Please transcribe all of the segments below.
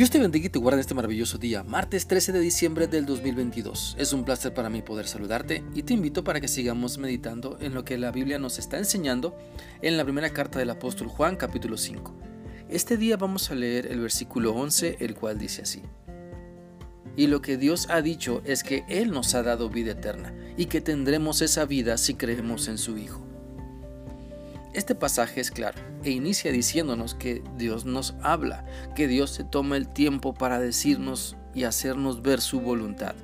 Dios te bendiga y te guarde en este maravilloso día, martes 13 de diciembre del 2022. Es un placer para mí poder saludarte y te invito para que sigamos meditando en lo que la Biblia nos está enseñando en la primera carta del apóstol Juan capítulo 5. Este día vamos a leer el versículo 11, el cual dice así. Y lo que Dios ha dicho es que Él nos ha dado vida eterna y que tendremos esa vida si creemos en su Hijo. Este pasaje es claro e inicia diciéndonos que Dios nos habla, que Dios se toma el tiempo para decirnos y hacernos ver su voluntad.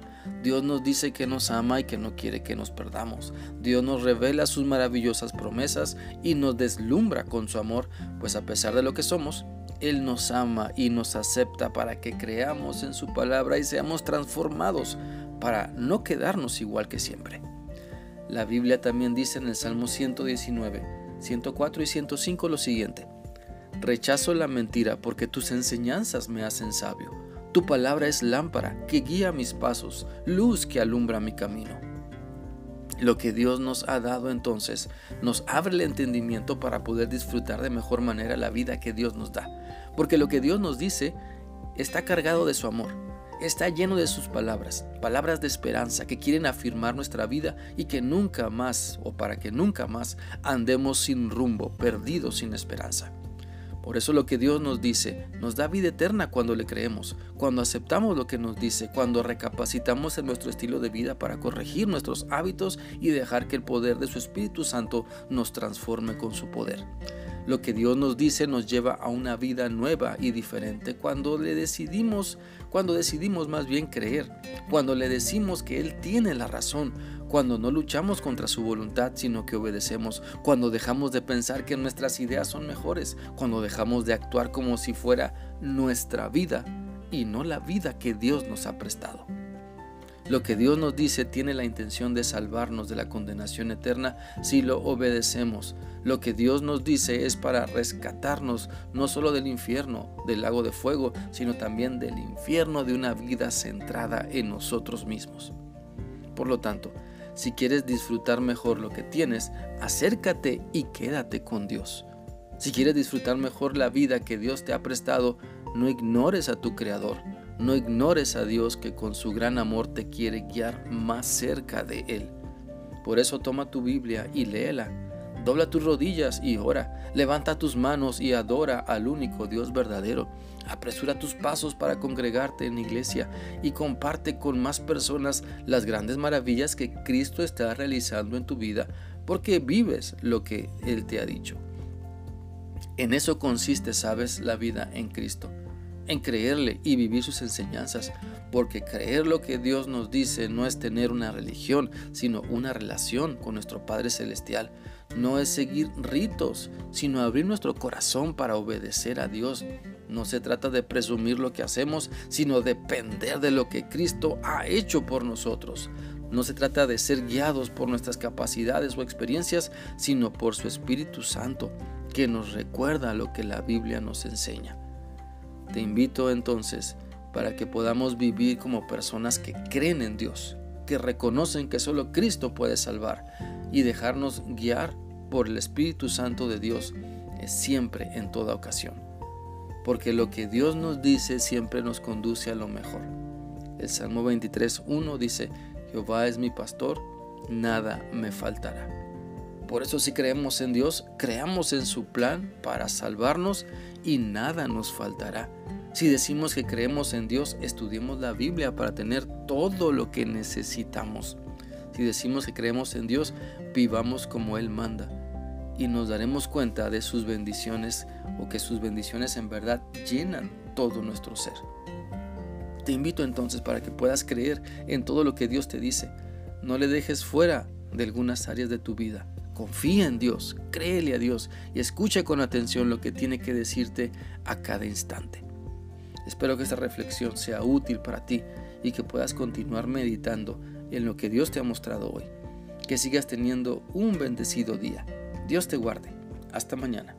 Dios nos dice que nos ama y que no quiere que nos perdamos. Dios nos revela sus maravillosas promesas y nos deslumbra con su amor, pues a pesar de lo que somos, Él nos ama y nos acepta para que creamos en su palabra y seamos transformados para no quedarnos igual que siempre. La Biblia también dice en el Salmo 119, 104 y 105 lo siguiente. Rechazo la mentira porque tus enseñanzas me hacen sabio. Tu palabra es lámpara que guía mis pasos, luz que alumbra mi camino. Lo que Dios nos ha dado entonces nos abre el entendimiento para poder disfrutar de mejor manera la vida que Dios nos da. Porque lo que Dios nos dice está cargado de su amor está lleno de sus palabras, palabras de esperanza que quieren afirmar nuestra vida y que nunca más, o para que nunca más, andemos sin rumbo, perdidos sin esperanza. Por eso lo que Dios nos dice nos da vida eterna cuando le creemos, cuando aceptamos lo que nos dice, cuando recapacitamos en nuestro estilo de vida para corregir nuestros hábitos y dejar que el poder de su Espíritu Santo nos transforme con su poder. Lo que Dios nos dice nos lleva a una vida nueva y diferente cuando le decidimos, cuando decidimos más bien creer, cuando le decimos que Él tiene la razón, cuando no luchamos contra su voluntad, sino que obedecemos, cuando dejamos de pensar que nuestras ideas son mejores, cuando dejamos de actuar como si fuera nuestra vida y no la vida que Dios nos ha prestado. Lo que Dios nos dice tiene la intención de salvarnos de la condenación eterna si lo obedecemos. Lo que Dios nos dice es para rescatarnos no solo del infierno, del lago de fuego, sino también del infierno de una vida centrada en nosotros mismos. Por lo tanto, si quieres disfrutar mejor lo que tienes, acércate y quédate con Dios. Si quieres disfrutar mejor la vida que Dios te ha prestado, no ignores a tu Creador no ignores a Dios que con su gran amor te quiere guiar más cerca de Él. Por eso toma tu Biblia y léela. Dobla tus rodillas y ora. Levanta tus manos y adora al único Dios verdadero. Apresura tus pasos para congregarte en la iglesia y comparte con más personas las grandes maravillas que Cristo está realizando en tu vida porque vives lo que Él te ha dicho. En eso consiste, sabes, la vida en Cristo en creerle y vivir sus enseñanzas, porque creer lo que Dios nos dice no es tener una religión, sino una relación con nuestro Padre Celestial. No es seguir ritos, sino abrir nuestro corazón para obedecer a Dios. No se trata de presumir lo que hacemos, sino depender de lo que Cristo ha hecho por nosotros. No se trata de ser guiados por nuestras capacidades o experiencias, sino por su Espíritu Santo, que nos recuerda lo que la Biblia nos enseña. Te invito entonces para que podamos vivir como personas que creen en Dios, que reconocen que solo Cristo puede salvar y dejarnos guiar por el Espíritu Santo de Dios siempre en toda ocasión. Porque lo que Dios nos dice siempre nos conduce a lo mejor. El Salmo 23.1 dice, Jehová es mi pastor, nada me faltará. Por eso si creemos en Dios, creamos en su plan para salvarnos y nada nos faltará. Si decimos que creemos en Dios, estudiemos la Biblia para tener todo lo que necesitamos. Si decimos que creemos en Dios, vivamos como Él manda y nos daremos cuenta de sus bendiciones o que sus bendiciones en verdad llenan todo nuestro ser. Te invito entonces para que puedas creer en todo lo que Dios te dice. No le dejes fuera de algunas áreas de tu vida. Confía en Dios, créele a Dios y escucha con atención lo que tiene que decirte a cada instante. Espero que esta reflexión sea útil para ti y que puedas continuar meditando en lo que Dios te ha mostrado hoy. Que sigas teniendo un bendecido día. Dios te guarde. Hasta mañana.